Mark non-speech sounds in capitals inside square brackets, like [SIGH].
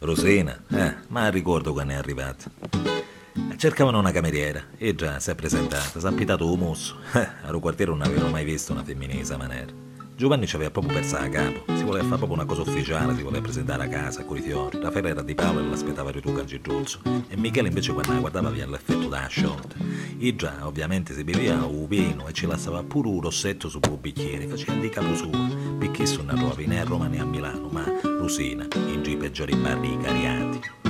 Rosina, eh, ma ricordo quando è arrivata. Cercavano una cameriera e già si è presentata, si è appitato un mosso. [LAUGHS] Eh, al quartiere non avevano mai visto una femminile maniera. Giovanni ci aveva proprio perso a capo, si voleva fare proprio una cosa ufficiale, si voleva presentare a casa con i fiori. Raffaele era di Paolo e l'aspettava Rituca al Gigiuzzo. E Michele invece quando la guardava via l'effetto da sciolta. E già, ovviamente si beveva un vino e ci lasciava pure un rossetto su un bicchiere, faceva di capo suo. Perché sono a Roma, né a Roma né a Milano, ma Rusina, i peggiori barri cariati.